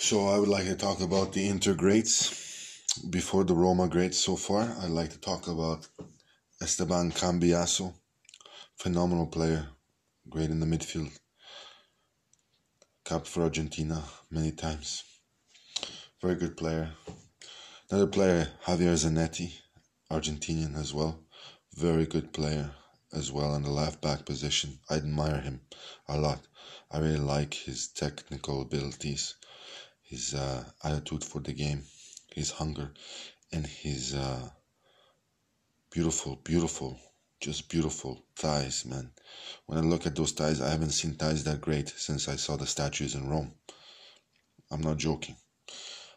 So I would like to talk about the Inter greats. Before the Roma greats so far, I'd like to talk about Esteban Cambiaso, phenomenal player, great in the midfield, capped for Argentina many times. Very good player. Another player, Javier Zanetti, Argentinian as well. Very good player as well in the left back position. I admire him a lot. I really like his technical abilities, his uh, attitude for the game, his hunger, and his uh, beautiful, beautiful, just beautiful thighs, man. When I look at those thighs, I haven't seen thighs that great since I saw the statues in Rome. I'm not joking.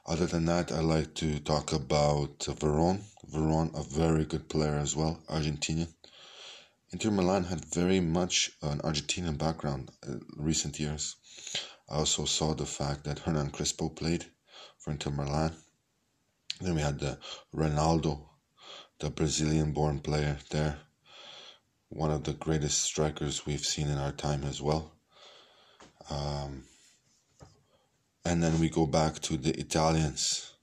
Other than that, I like to talk about Veron. Veron, a very good player as well, Argentinian. Inter Milan had very much an Argentinian background in recent years. I also saw the fact that Hernan Crespo played for Inter Milan. Then we had the Ronaldo, the Brazilian born player there. One of the greatest strikers we've seen in our time as well. Um, and then we go back to the Italians.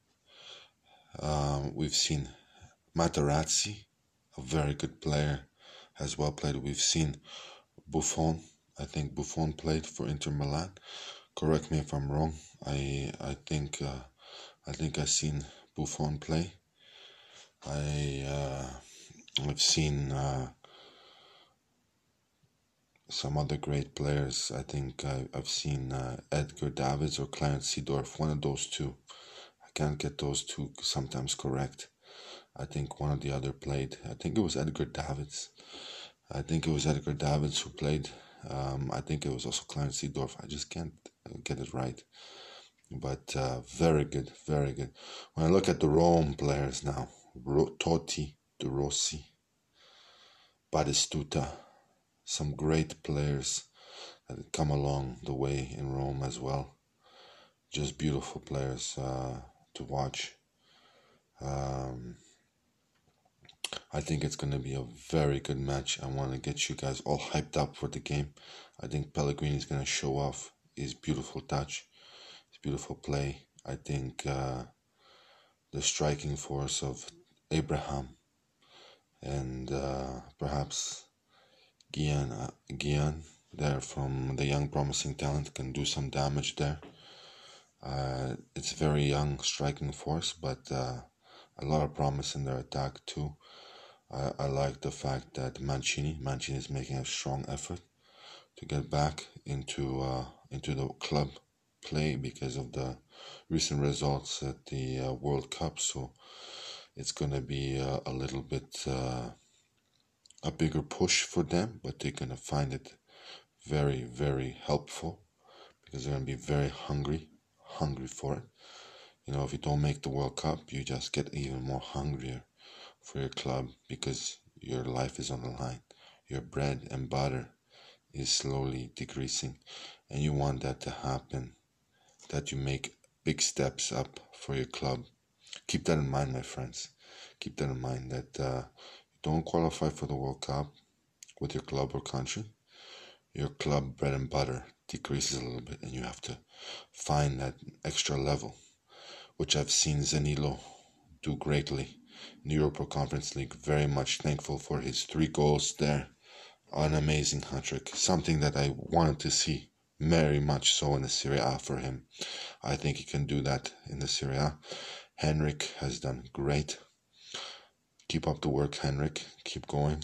Um, we've seen Materazzi, a very good player, has well played. We've seen Buffon. I think Buffon played for Inter Milan. Correct me if I'm wrong. I I think uh, I think I've seen Buffon play. I uh, I've seen uh, some other great players. I think I, have seen uh, Edgar Davids or Clarence Seedorf, one of those two. I can't get those two sometimes correct. I think one of the other played. I think it was Edgar Davids. I think it was Edgar Davids who played. Um, I think it was also Clarence Seedorf. I just can't get it right. But uh, very good, very good. When I look at the Rome players now, Totti, De Rossi, Batistuta, some great players that come along the way in Rome as well. Just beautiful players uh, to watch. Um, I think it's going to be a very good match. I want to get you guys all hyped up for the game. I think Pellegrini is going to show off his beautiful touch, his beautiful play. I think uh, the striking force of Abraham and uh, perhaps Gian, uh, Gian there from the young promising talent can do some damage there. Uh, it's very young striking force, but uh, a lot of promise in their attack too. I, I like the fact that Mancini, Mancini is making a strong effort to get back into uh, into the club play because of the recent results at the uh, World Cup. So it's going to be uh, a little bit uh, a bigger push for them, but they're going to find it very, very helpful because they're going to be very hungry, hungry for it. You know, if you don't make the World Cup, you just get even more hungrier for your club because your life is on the line. Your bread and butter is slowly decreasing, and you want that to happen, that you make big steps up for your club. Keep that in mind, my friends. Keep that in mind that uh, don't qualify for the World Cup with your club or country, your club bread and butter decreases a little bit and you have to find that extra level, which I've seen Zaniolo do greatly in the Europa Conference League. Very much thankful for his three goals there. An amazing hat trick, something that I wanted to see very much so in the Serie A for him. I think he can do that in the Serie A. Henrik has done great keep up the work, Henrik. Keep going.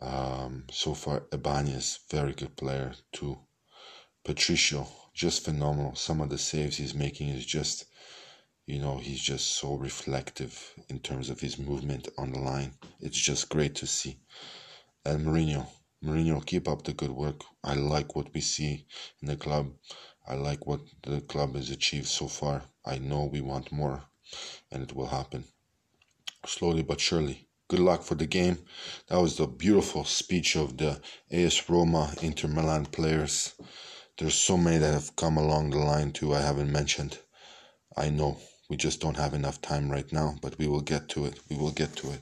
Um, so far, Ibanez, very good player too. Patricio, just phenomenal. Some of the saves he's making is just, you know, he's just so reflective in terms of his movement on the line. It's just great to see. And Mourinho, Mourinho, keep up the good work. I like what we see in the club. I like what the club has achieved so far. I know we want more, and it will happen slowly but surely. Good luck for the game. That was the beautiful speech of the AS Roma Inter Milan players. There's so many that have come along the line too I haven't mentioned. I know we just don't have enough time right now, but we will get to it. We will get to it.